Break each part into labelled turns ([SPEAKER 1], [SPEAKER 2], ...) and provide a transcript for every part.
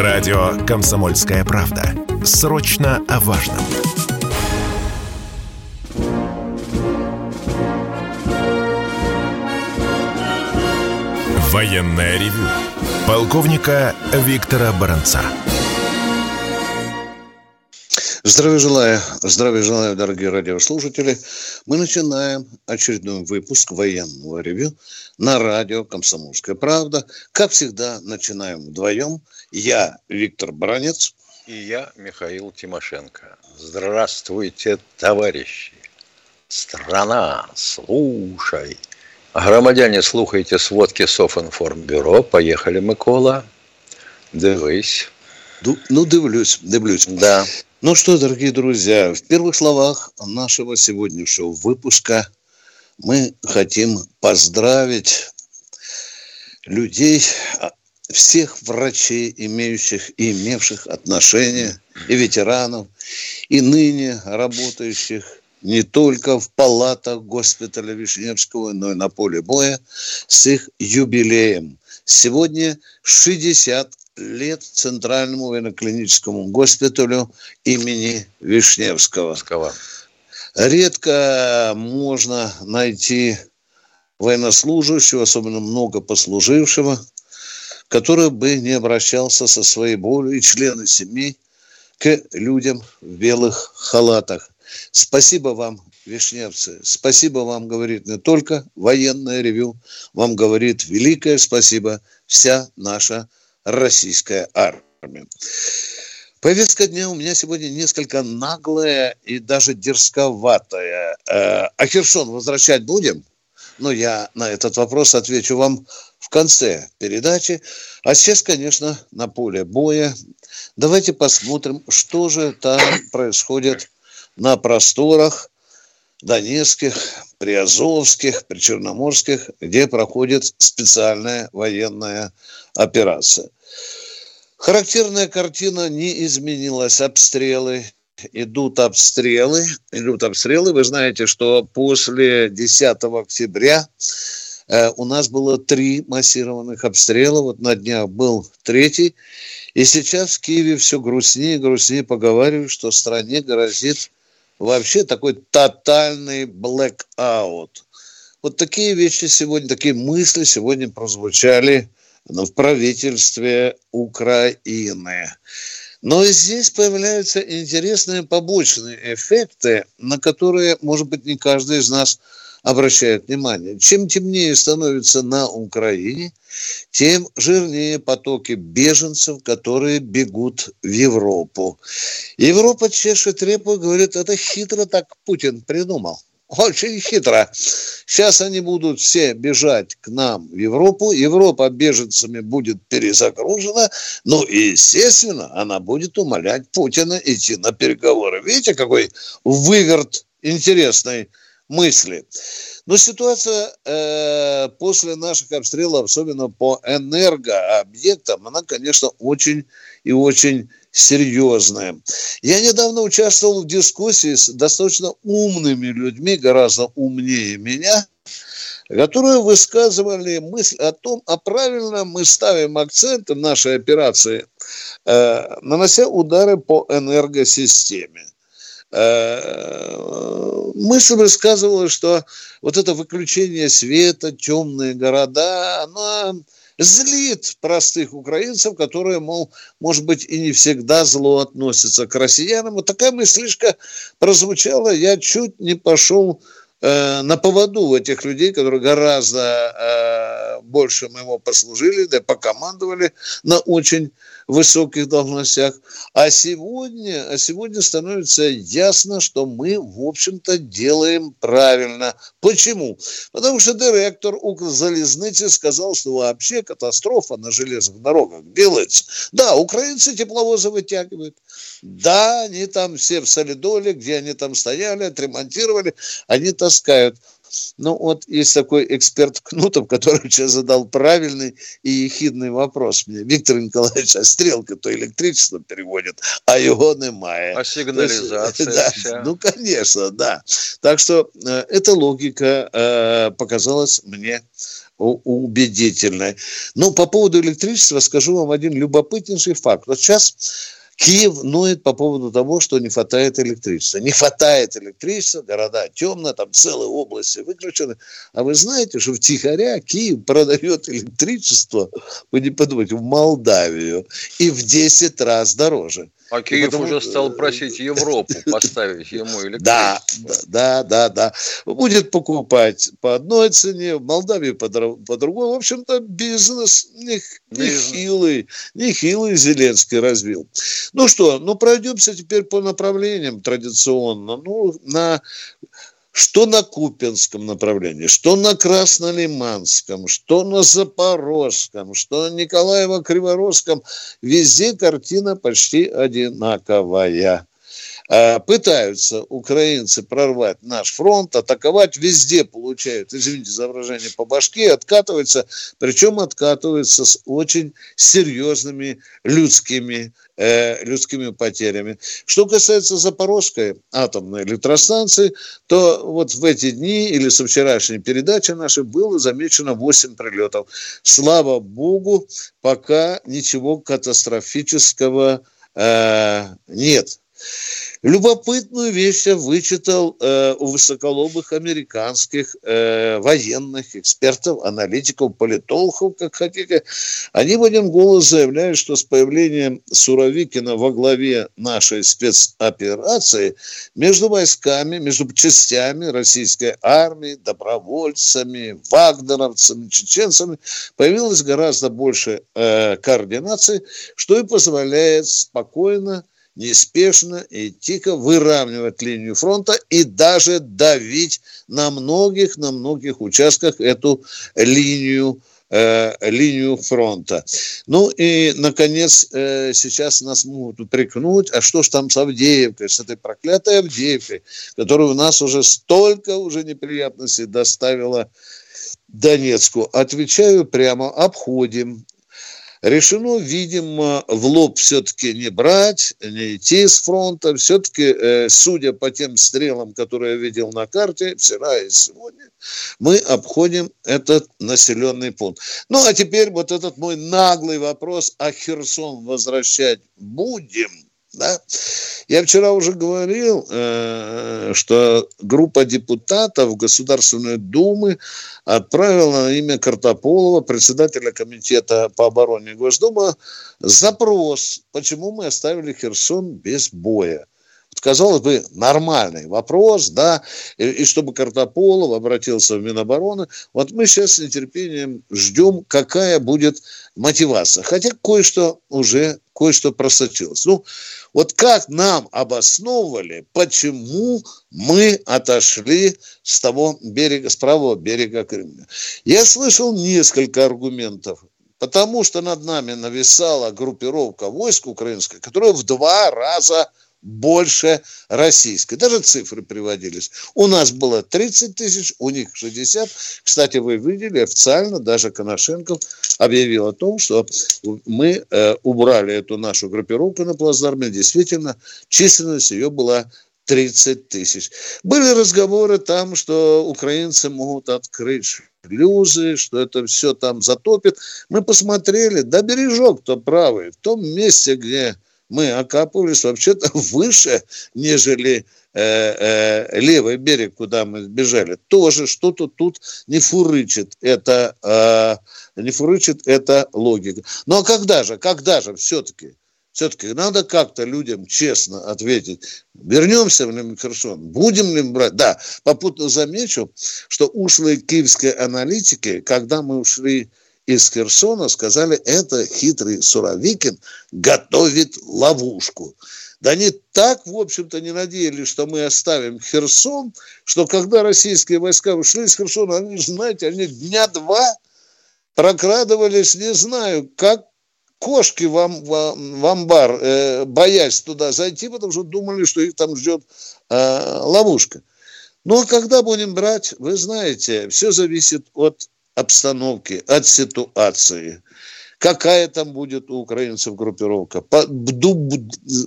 [SPEAKER 1] Радио «Комсомольская правда». Срочно о важном. Военное ревю полковника Виктора Баранца.
[SPEAKER 2] Здравия желаю, здравия желаю, дорогие радиослушатели. Мы начинаем очередной выпуск военного ревю на радио «Комсомольская правда». Как всегда, начинаем вдвоем. Я Виктор Баранец.
[SPEAKER 3] И я Михаил Тимошенко. Здравствуйте, товарищи. Страна, слушай. Громадяне, слухайте сводки Софинформбюро. Поехали, Микола. Дивись.
[SPEAKER 2] Ну, дивлюсь, дивлюсь.
[SPEAKER 3] Да.
[SPEAKER 2] Ну что, дорогие друзья, в первых словах нашего сегодняшнего выпуска мы хотим поздравить людей, а, всех врачей, имеющих и имевших отношения, и ветеранов, и ныне работающих не только в палатах госпиталя Вишневского, но и на поле боя с их юбилеем. Сегодня 60 лет Центральному военно-клиническому госпиталю имени Вишневского. Редко можно найти военнослужащего, особенно много послужившего, который бы не обращался со своей болью и члены семей к людям в белых халатах. Спасибо вам, вишневцы. Спасибо вам говорит не только военное ревю, вам говорит великое спасибо вся наша российская армия. Повестка дня у меня сегодня несколько наглая и даже дерзковатая. Э, а Херсон возвращать будем? Ну, я на этот вопрос отвечу вам конце передачи. А сейчас, конечно, на поле боя. Давайте посмотрим, что же там происходит на просторах Донецких, Приазовских, Причерноморских, где проходит специальная военная операция. Характерная картина не изменилась. Обстрелы, идут обстрелы, идут обстрелы. Вы знаете, что после 10 октября у нас было три массированных обстрела. Вот на днях был третий. И сейчас в Киеве все грустнее и грустнее поговаривают, что стране грозит вообще такой тотальный блэк-аут. Вот такие вещи сегодня, такие мысли сегодня прозвучали в правительстве Украины. Но здесь появляются интересные побочные эффекты, на которые, может быть, не каждый из нас обращает внимание. Чем темнее становится на Украине, тем жирнее потоки беженцев, которые бегут в Европу. Европа чешет репу и говорит, это хитро так Путин придумал. Очень хитро. Сейчас они будут все бежать к нам в Европу. Европа беженцами будет перезагружена. Ну и, естественно, она будет умолять Путина идти на переговоры. Видите, какой выверт интересный мысли. Но ситуация э, после наших обстрелов, особенно по энергообъектам, она, конечно, очень и очень серьезная. Я недавно участвовал в дискуссии с достаточно умными людьми, гораздо умнее меня, которые высказывали мысль о том, а правильно мы ставим акцент в нашей операции, э, нанося удары по энергосистеме. Э, мысль высказывала, что вот это выключение света, темные города, оно злит простых украинцев, которые, мол, может быть, и не всегда зло относятся к россиянам. Вот такая мыслишка прозвучала, я чуть не пошел э, на поводу у этих людей, которые гораздо э, больше моего послужили, да покомандовали на очень высоких должностях. А сегодня, а сегодня становится ясно, что мы, в общем-то, делаем правильно. Почему? Потому что директор Укрзалезницы сказал, что вообще катастрофа на железных дорогах делается. Да, украинцы тепловозы вытягивают. Да, они там все в солидоле, где они там стояли, отремонтировали, они таскают. Ну, вот есть такой эксперт Кнутов, который сейчас задал правильный и ехидный вопрос мне. Виктор Николаевич, а стрелка то электричество переводит, а его немає.
[SPEAKER 3] А сигнализация
[SPEAKER 2] да, вся. Ну, конечно, да. Так что э, эта логика э, показалась мне убедительной. Но по поводу электричества скажу вам один любопытнейший факт. Вот сейчас Киев ноет по поводу того, что не хватает электричества. Не хватает электричества, города темно, там целые области выключены. А вы знаете, что в Тихоря Киев продает электричество, вы не подумайте, в Молдавию и в 10 раз дороже.
[SPEAKER 3] А Киев потому... уже стал просить Европу поставить ему электричество.
[SPEAKER 2] Да, да, да, да. Будет покупать по одной цене, в Молдавии по, по другой. В общем-то, бизнес нехилый, нехилый Зеленский развил. Ну что, ну пройдемся теперь по направлениям традиционно. Ну, на что на Купинском направлении, что на Краснолиманском, что на Запорожском, что на Николаево-Криворожском, везде картина почти одинаковая. А, пытаются украинцы прорвать наш фронт, атаковать, везде получают, извините за выражение, по башке, откатываются, причем откатываются с очень серьезными людскими э, людскими потерями. Что касается Запорожской атомной электростанции, то вот в эти дни или со вчерашней передачи нашей было замечено 8 прилетов. Слава богу, пока ничего катастрофического э, нет. Любопытную вещь я вычитал э, у высоколобых американских э, военных экспертов, аналитиков, политологов, как хотите. Они в один голос заявляют, что с появлением Суровикина во главе нашей спецоперации между войсками, между частями российской армии, добровольцами, вагнеровцами, чеченцами появилось гораздо больше э, координации, что и позволяет спокойно неспешно и тихо выравнивать линию фронта и даже давить на многих, на многих участках эту линию э, линию фронта. Ну и, наконец, э, сейчас нас могут упрекнуть, а что ж там с Авдеевкой, с этой проклятой Авдеевкой, которая у нас уже столько уже неприятностей доставила Донецку. Отвечаю прямо, обходим, решено, видимо, в лоб все-таки не брать, не идти с фронта. Все-таки, э, судя по тем стрелам, которые я видел на карте вчера и сегодня, мы обходим этот населенный пункт. Ну, а теперь вот этот мой наглый вопрос, а Херсон возвращать будем – да? Я вчера уже говорил, э, что группа депутатов Государственной Думы отправила на имя Картополова, председателя комитета по обороне Госдумы, запрос, почему мы оставили Херсон без боя казалось бы, нормальный вопрос, да, и, и чтобы Картополов обратился в Минобороны. Вот мы сейчас с нетерпением ждем, какая будет мотивация. Хотя кое-что уже, кое-что просочилось. Ну, вот как нам обосновывали, почему мы отошли с того берега, с правого берега Крыма. Я слышал несколько аргументов потому что над нами нависала группировка войск украинской, которая в два раза больше российской. Даже цифры приводились. У нас было 30 тысяч, у них 60. Кстати, вы видели, официально даже Коношенков объявил о том, что мы э, убрали эту нашу группировку на плацдарме. Действительно, численность ее была 30 тысяч. Были разговоры там, что украинцы могут открыть шлюзы, что это все там затопит. Мы посмотрели, да бережок-то правый, в том месте, где мы окапывались вообще-то выше, нежели э, э, левый берег, куда мы бежали. Тоже что-то тут не фурычит. Это, э, не фурычит эта логика. Ну а когда же, когда же все-таки? Все-таки надо как-то людям честно ответить. Вернемся в Херсон? Будем ли брать? Да, попутно замечу, что ушлые киевские аналитики, когда мы ушли из Херсона сказали, это хитрый Суровикин готовит ловушку. Да они так, в общем-то, не надеялись, что мы оставим Херсон, что когда российские войска ушли из Херсона, они, знаете, они дня два прокрадывались, не знаю, как кошки в, в амбар, э, боясь туда зайти, потому что думали, что их там ждет э, ловушка. Ну, а когда будем брать, вы знаете, все зависит от обстановки, от ситуации. какая там будет у украинцев группировка,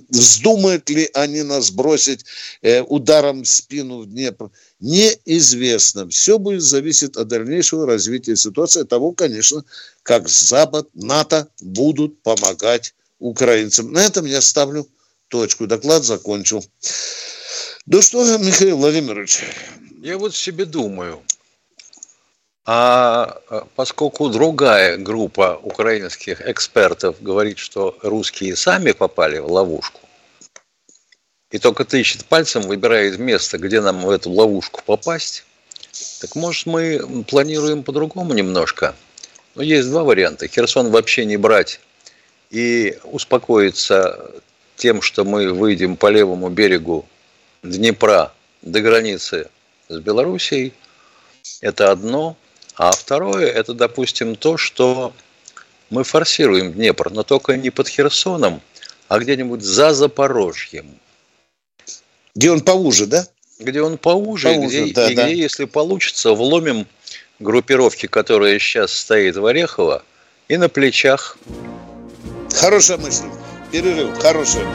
[SPEAKER 2] вздумают ли они нас бросить э, ударом в спину в Днепр, неизвестно. Все будет зависеть от дальнейшего развития ситуации, того, конечно, как Запад, НАТО будут помогать украинцам. На этом я ставлю точку. Доклад закончил. Ну что, Михаил Владимирович?
[SPEAKER 3] Я вот себе думаю, а, а поскольку другая группа украинских экспертов говорит, что русские сами попали в ловушку, и только тычет пальцем, выбирает место, где нам в эту ловушку попасть, так может мы планируем по-другому немножко. Но есть два варианта. Херсон вообще не брать и успокоиться тем, что мы выйдем по левому берегу Днепра до границы с Белоруссией, это одно. А второе, это, допустим, то, что мы форсируем Днепр, но только не под Херсоном, а где-нибудь за Запорожьем.
[SPEAKER 2] Где он поуже, да?
[SPEAKER 3] Где он поуже, поуже где, да, и да. где, если получится, вломим группировки, которая сейчас стоит в Орехово, и на плечах.
[SPEAKER 2] Хорошая мысль. Перерыв. Хорошая.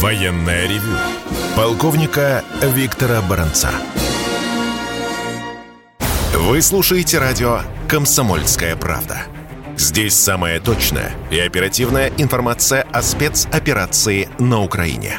[SPEAKER 1] Военная ревю. Полковника Виктора Баранца. Вы слушаете радио «Комсомольская правда». Здесь самая точная и оперативная информация о спецоперации на Украине.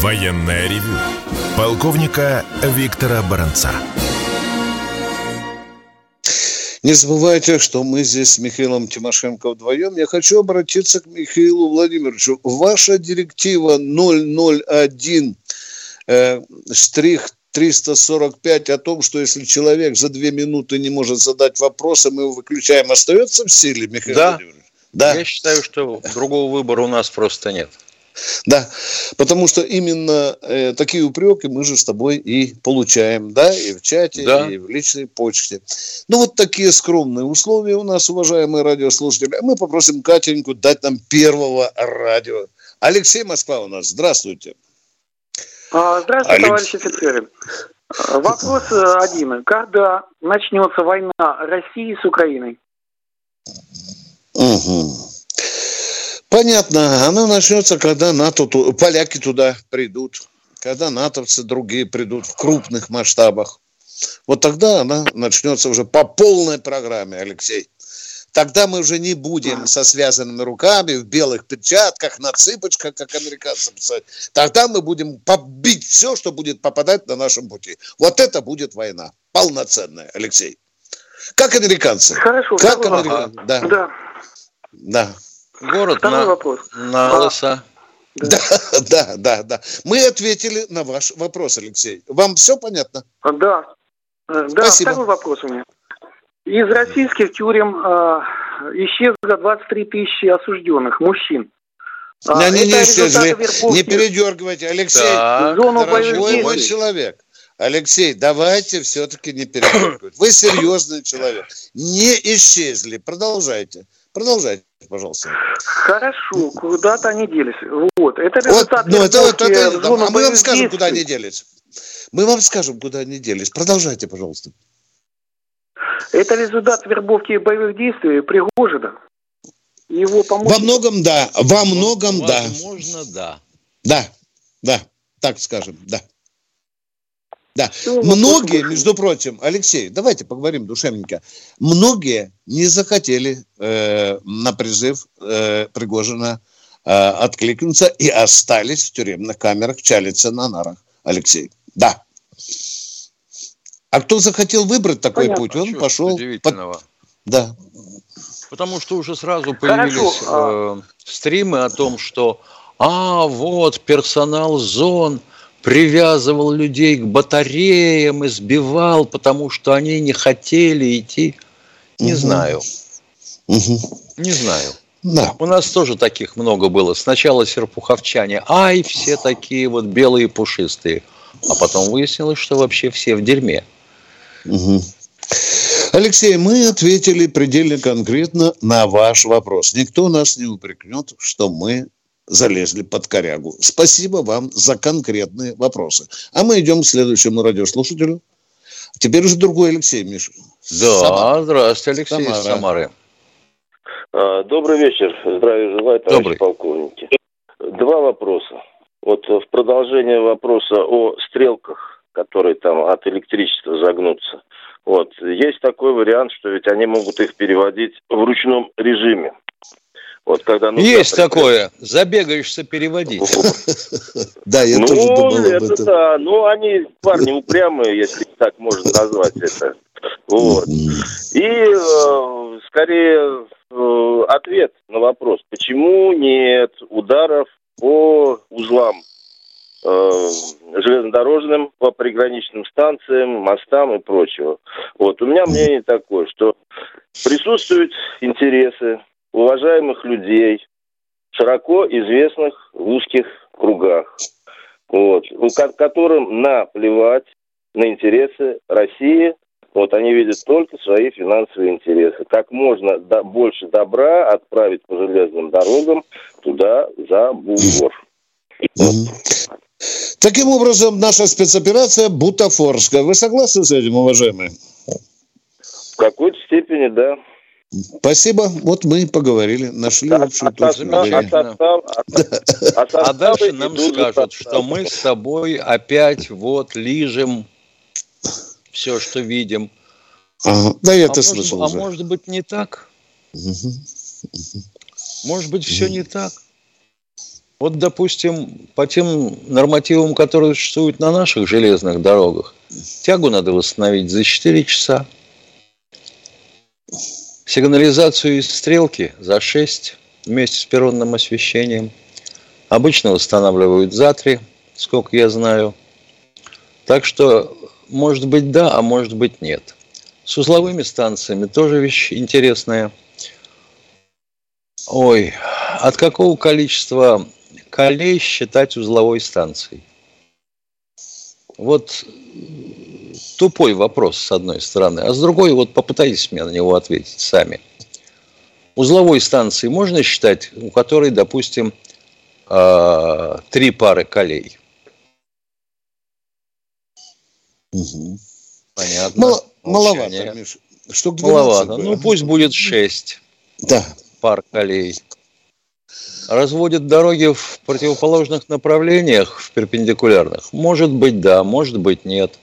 [SPEAKER 1] Военное ревю полковника Виктора Баранца.
[SPEAKER 2] Не забывайте, что мы здесь с Михаилом Тимошенко вдвоем. Я хочу обратиться к Михаилу Владимировичу. Ваша директива 001 э, штрих 345 о том, что если человек за две минуты не может задать вопросы, мы его выключаем, остается в силе, Михаил
[SPEAKER 3] да. Владимирович? Да. Я считаю, что другого выбора у нас просто нет.
[SPEAKER 2] Да, потому что именно э, такие упреки мы же с тобой и получаем, да, и в чате, да. и в личной почте. Ну, вот такие скромные условия у нас, уважаемые радиослушатели. Мы попросим Катеньку дать нам первого радио. Алексей Москва у нас. Здравствуйте.
[SPEAKER 4] А, здравствуйте, Алекс... товарищи офицеры. Вопрос э, один. Когда начнется война России с Украиной?
[SPEAKER 2] Угу. Понятно. Она начнется, когда НАТО, поляки туда придут, когда натовцы другие придут в крупных масштабах. Вот тогда она начнется уже по полной программе, Алексей. Тогда мы уже не будем со связанными руками, в белых перчатках, на цыпочках, как американцы писать. Тогда мы будем побить все, что будет попадать на нашем пути. Вот это будет война. Полноценная, Алексей. Как американцы.
[SPEAKER 4] Хорошо.
[SPEAKER 2] Как американцы. Да.
[SPEAKER 4] да.
[SPEAKER 2] Да.
[SPEAKER 3] Город Второй на, вопрос. на а, лоса.
[SPEAKER 2] Да. да, да, да. Мы ответили на ваш вопрос, Алексей. Вам все понятно?
[SPEAKER 4] А, да. Э, да, Спасибо. второй вопрос у меня. Из российских тюрем э, исчезло 23 тысячи осужденных мужчин.
[SPEAKER 2] А, не, не, не исчезли. Не передергивайте, Алексей. Так, Зону дорогой мой человек. Алексей, давайте все-таки не передергивать. Вы серьезный человек. Не исчезли. Продолжайте. Продолжайте, пожалуйста.
[SPEAKER 4] Хорошо, куда-то они делись. Вот, это результат вот, ну, это,
[SPEAKER 2] это, это, А мы вам скажем, действий. куда они делись. Мы вам скажем, куда они делись. Продолжайте, пожалуйста.
[SPEAKER 4] Это результат вербовки боевых действий Пригожина. Его
[SPEAKER 2] помощник. Во многом да, во многом
[SPEAKER 3] да. Возможно, да.
[SPEAKER 2] Да, да, так скажем, да. Да. Многие, между прочим, Алексей, давайте поговорим душевненько. Многие не захотели э, на призыв э, Пригожина э, откликнуться и остались в тюремных камерах, чалиться на нарах. Алексей, да. А кто захотел выбрать такой Понятно. путь, он Чего пошел... Под... Да.
[SPEAKER 3] Потому что уже сразу появились э, стримы о том, что а вот персонал зон привязывал людей к батареям, избивал, потому что они не хотели идти. Не угу. знаю. Угу. Не знаю. Да. У нас тоже таких много было. Сначала серпуховчане, ай, все такие вот белые пушистые. А потом выяснилось, что вообще все в дерьме.
[SPEAKER 2] Угу. Алексей, мы ответили предельно конкретно на ваш вопрос. Никто нас не упрекнет, что мы залезли под корягу. Спасибо вам за конкретные вопросы. А мы идем к следующему радиослушателю. Теперь уже другой Алексей, Миша.
[SPEAKER 3] Да, Самара. здравствуйте, Алексей Самара. из Самары.
[SPEAKER 5] А, добрый вечер. Здравия желаю, товарищи Добрый. полковники. Два вопроса. Вот в продолжение вопроса о стрелках, которые там от электричества загнутся. Вот. Есть такой вариант, что ведь они могут их переводить в ручном режиме.
[SPEAKER 3] Вот когда Есть такое. Забегаешься переводить.
[SPEAKER 5] Да, я тоже ну, думал об этом. Да, ну они парни упрямые, если так можно назвать это. Вот. И э, скорее э, ответ на вопрос, почему нет ударов по узлам э, железнодорожным, по приграничным станциям, мостам и прочего. Вот у меня мнение такое, что присутствуют интересы уважаемых людей, широко известных в узких кругах, вот, которым наплевать на интересы России. Вот они видят только свои финансовые интересы. Как можно до, больше добра отправить по железным дорогам туда за бугор.
[SPEAKER 2] Таким образом, наша спецоперация бутафорская. Вы согласны с этим, уважаемые?
[SPEAKER 5] В какой-то степени, да.
[SPEAKER 2] Спасибо. Вот мы и поговорили, нашли а, общую точку зрения.
[SPEAKER 3] А дальше нам скажут, что мы с тобой опять вот лижем все, что видим.
[SPEAKER 2] Ага. Да, я а это слышал.
[SPEAKER 3] А может быть не так? Может быть все не так? Вот, допустим, по тем нормативам, которые существуют на наших железных дорогах, тягу надо восстановить за 4 часа. Сигнализацию из стрелки за 6 вместе с перронным освещением. Обычно восстанавливают за 3, сколько я знаю. Так что, может быть, да, а может быть, нет. С узловыми станциями тоже вещь интересная. Ой, от какого количества колей считать узловой станцией? Вот тупой вопрос, с одной стороны. А с другой, вот попытайтесь мне на него ответить сами. Узловой станции можно считать, у которой, допустим, а, три пары колей?
[SPEAKER 2] Угу. Понятно. Мал, маловато, Миша.
[SPEAKER 3] Штук маловато. Ну, пусть будет шесть
[SPEAKER 2] да.
[SPEAKER 3] пар колей. Разводят дороги в противоположных направлениях, в перпендикулярных? Может быть, да, может быть, нет.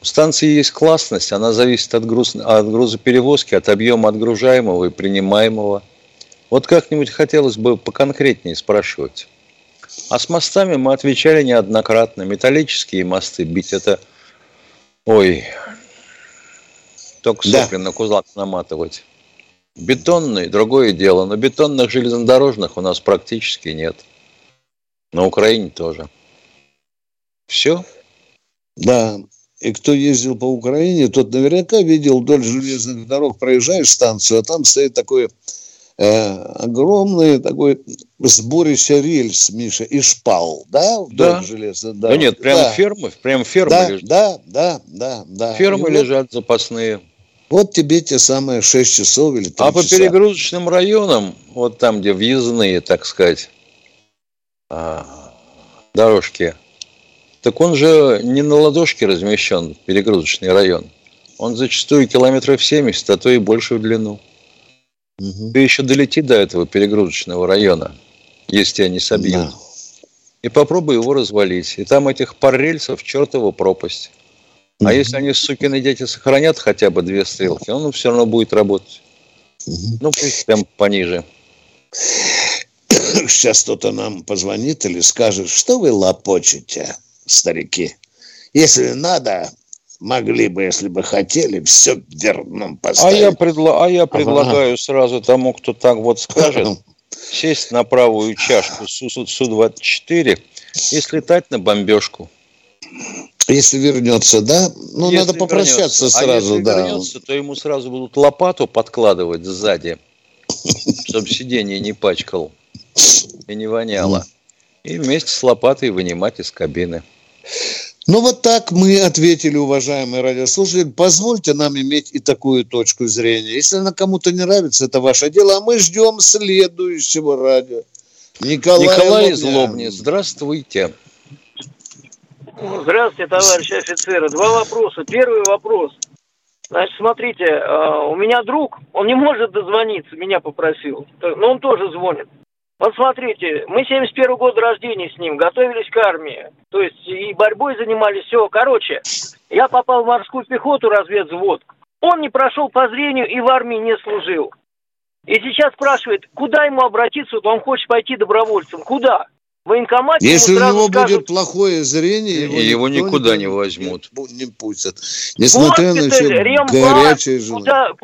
[SPEAKER 3] У станции есть классность, она зависит от, груз, от грузоперевозки, от объема отгружаемого и принимаемого. Вот как-нибудь хотелось бы поконкретнее спрашивать. А с мостами мы отвечали неоднократно. Металлические мосты бить это... Ой, только сопли да. на кузлак наматывать. Бетонные – другое дело. Но бетонных железнодорожных у нас практически нет. На Украине тоже. Все?
[SPEAKER 2] Да, и кто ездил по Украине, тот наверняка видел вдоль железных дорог, проезжаешь станцию, а там стоит такой э, огромный такой сборище рельс, Миша, и шпал, да,
[SPEAKER 3] вдоль да. железных дорог. Да нет, прям да. фермы, прям фермы
[SPEAKER 2] да, лежат. Да, да, да, да.
[SPEAKER 3] Фермы и лежат вот, запасные.
[SPEAKER 2] Вот тебе те самые 6 часов или 3
[SPEAKER 3] А по перегрузочным районам, вот там, где въездные, так сказать, а, дорожки, так он же не на ладошке размещен, перегрузочный район. Он зачастую километров 70, а то и больше в длину. Угу. Ты еще долети до этого перегрузочного района, если тебя не собьют. Да. И попробуй его развалить. И там этих пар рельсов чертова пропасть. А угу. если они, сукины дети, сохранят хотя бы две стрелки, он все равно будет работать. Угу. Ну, пусть прям пониже.
[SPEAKER 2] Сейчас кто-то нам позвонит или скажет, что вы лопочете старики. Если надо, могли бы, если бы хотели, все верно поставить.
[SPEAKER 3] А я, предла... а я предлагаю ага. сразу тому, кто так вот скажет, сесть на правую чашку Су-24 и слетать на бомбежку.
[SPEAKER 2] Если вернется, да? Ну, если надо попрощаться вернется. сразу,
[SPEAKER 3] а если
[SPEAKER 2] да.
[SPEAKER 3] вернется, то ему сразу будут лопату подкладывать сзади, чтобы сиденье не пачкал и не воняло. И вместе с лопатой вынимать из кабины.
[SPEAKER 2] Ну вот так мы ответили, уважаемые радиослушатели. Позвольте нам иметь и такую точку зрения. Если она кому-то не нравится, это ваше дело. А мы ждем следующего радио.
[SPEAKER 3] Николай, Николай из Лобни. Здравствуйте.
[SPEAKER 6] Здравствуйте, товарищи офицеры. Два вопроса. Первый вопрос. Значит, смотрите, а, у меня друг, он не может дозвониться, меня попросил, но он тоже звонит. Вот смотрите, мы 71 год рождения с ним, готовились к армии. То есть и борьбой занимались, все. Короче, я попал в морскую пехоту, разведвзвод. Он не прошел по зрению и в армии не служил. И сейчас спрашивает, куда ему обратиться, вот он хочет пойти добровольцем. Куда? В военкомате
[SPEAKER 2] Если у него скажут, будет плохое зрение,
[SPEAKER 3] его, его никуда не возьмут.
[SPEAKER 2] Не пустят. Несмотря на все горячее желание.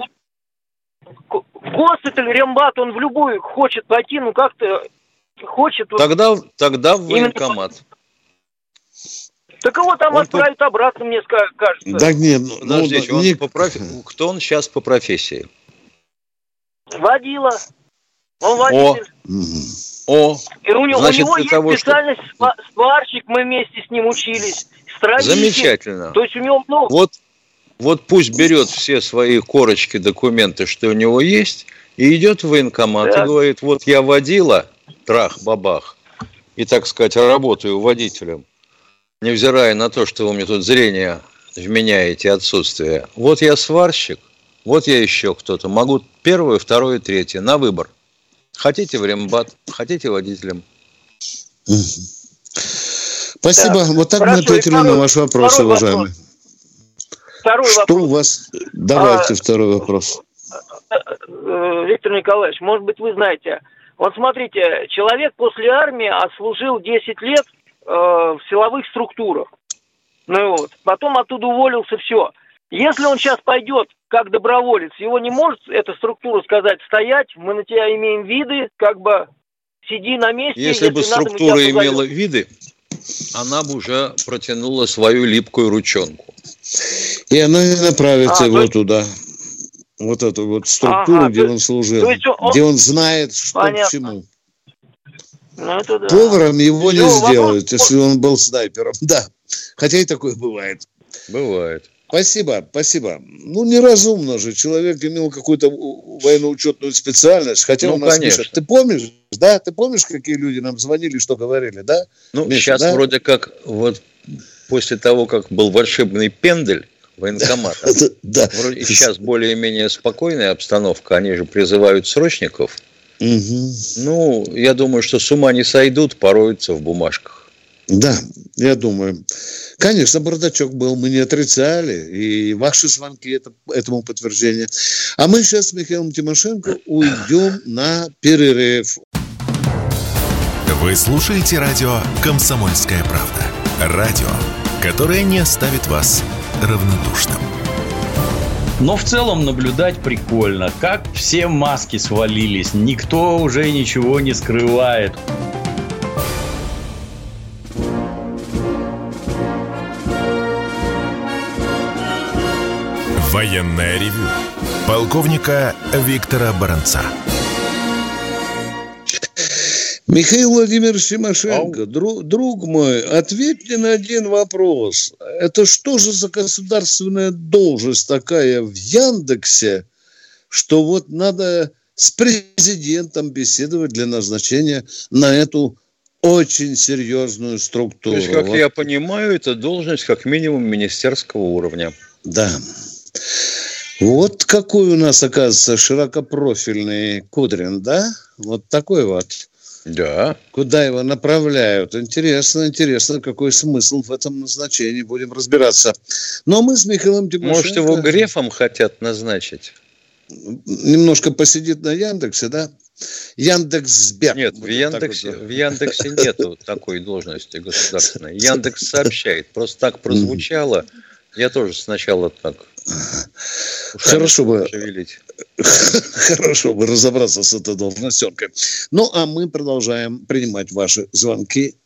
[SPEAKER 2] Куда,
[SPEAKER 6] госпиталь, рембат, он в любую хочет пойти, ну как-то хочет.
[SPEAKER 3] Тогда, тогда в военкомат.
[SPEAKER 6] Так кого там он отправят по... обратно, мне кажется.
[SPEAKER 2] Да нет, ну,
[SPEAKER 3] Подождите, ну, он не... по профи... кто он сейчас по профессии?
[SPEAKER 6] Водила. Он водитель.
[SPEAKER 3] О, О.
[SPEAKER 6] И у него, Значит, у него есть того, специальность что... сварщик, мы вместе с ним учились.
[SPEAKER 3] Строитель. Замечательно.
[SPEAKER 6] То есть у него много...
[SPEAKER 3] Вот вот пусть берет все свои корочки, документы, что у него есть, и идет в военкомат да. и говорит, вот я водила, трах-бабах, и, так сказать, работаю водителем, невзирая на то, что вы мне тут зрение вменяете отсутствие. Вот я сварщик, вот я еще кто-то. Могу первое, второе, третье, на выбор. Хотите в рембат, хотите водителем.
[SPEAKER 2] Спасибо. Да. Вот так Хорошо, мы ответили на ваш вопрос, уважаемый. Вопрос. Второй Что вопрос. у вас? Давайте а, второй вопрос.
[SPEAKER 6] Э, Виктор Николаевич, может быть, вы знаете. Вот смотрите, человек после армии отслужил 10 лет э, в силовых структурах. Ну вот. Потом оттуда уволился, все. Если он сейчас пойдет как доброволец, его не может эта структура сказать стоять, мы на тебя имеем виды, как бы сиди на месте.
[SPEAKER 3] Если, если бы структура имела виды, она бы уже протянула свою липкую ручонку.
[SPEAKER 2] И она и направится а, его есть... туда. Вот эту вот структуру, ага, где он служил, он... где он знает, что Понятно. к чему. Ну, это да. Поваром его Все, не сделают, вопрос... если он был снайпером. Да, хотя и такое бывает.
[SPEAKER 3] Бывает.
[SPEAKER 2] Спасибо, спасибо. Ну, неразумно же. Человек имел какую-то военно-учетную специальность, хотя ну, у нас конечно. пишет. Ты помнишь, да? Ты помнишь, какие люди нам звонили, что говорили, да?
[SPEAKER 3] Ну, Миша, сейчас да? вроде как вот после того, как был волшебный пендель военкомата, да. вроде сейчас более-менее спокойная обстановка, они же призывают срочников. Угу. Ну, я думаю, что с ума не сойдут, пороются в бумажках.
[SPEAKER 2] Да, я думаю. Конечно, бардачок был, мы не отрицали, и ваши звонки это, этому подтверждение. А мы сейчас с Михаилом Тимошенко уйдем на перерыв.
[SPEAKER 1] Вы слушаете радио «Комсомольская правда». Радио, которое не оставит вас равнодушным.
[SPEAKER 7] Но в целом наблюдать прикольно, как все маски свалились, никто уже ничего не скрывает.
[SPEAKER 1] Военное ревю полковника Виктора Баранца.
[SPEAKER 2] Михаил Владимирович Тимошенко, друг, друг мой, ответь мне на один вопрос. Это что же за государственная должность такая в Яндексе, что вот надо с президентом беседовать для назначения на эту очень серьезную структуру. То
[SPEAKER 3] есть, как вот. я понимаю, это должность как минимум министерского уровня.
[SPEAKER 2] Да. Вот какой у нас, оказывается, широкопрофильный Кудрин, да? Вот такой вот.
[SPEAKER 3] Да.
[SPEAKER 2] Куда его направляют? Интересно, интересно, какой смысл в этом назначении. Будем разбираться. Но мы с Михаилом
[SPEAKER 3] Тимошенко... Может, его Грефом хотят назначить?
[SPEAKER 2] Немножко посидит на Яндексе, да? Яндекс Сбер.
[SPEAKER 3] Нет, в Яндексе, в Яндексе нету такой должности государственной. Яндекс сообщает. Просто так прозвучало. Я тоже сначала так
[SPEAKER 2] Хорошо бы, хорошо бы разобраться с этой должностенкой. Ну, а мы продолжаем принимать ваши звонки.